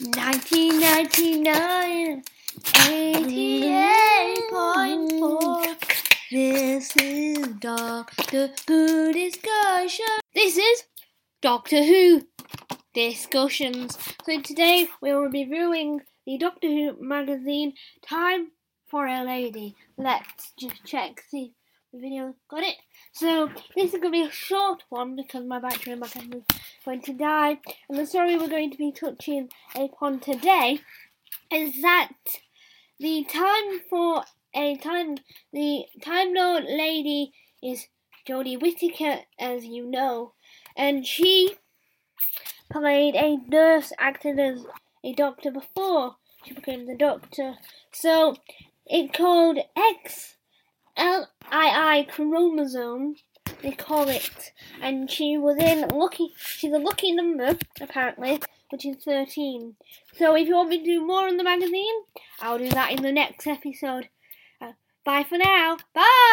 1999, 88.4. This is Doctor Who discussion. This is Doctor Who discussions. So today we will be reviewing the Doctor Who magazine Time for a Lady. Let's just check see the video got it. So this is gonna be a short one because my battery in my camera is going to die. And the story we're going to be touching upon today is that the time for a time the Time Lord lady is Jodie Whittaker, as you know, and she played a nurse, acted as a doctor before she became the doctor. So it called X L I I chromosome. They call it, and she was in lucky. She's a lucky number apparently, which is thirteen. So if you want me to do more on the magazine, I'll do that in the next episode. Uh, bye for now. Bye.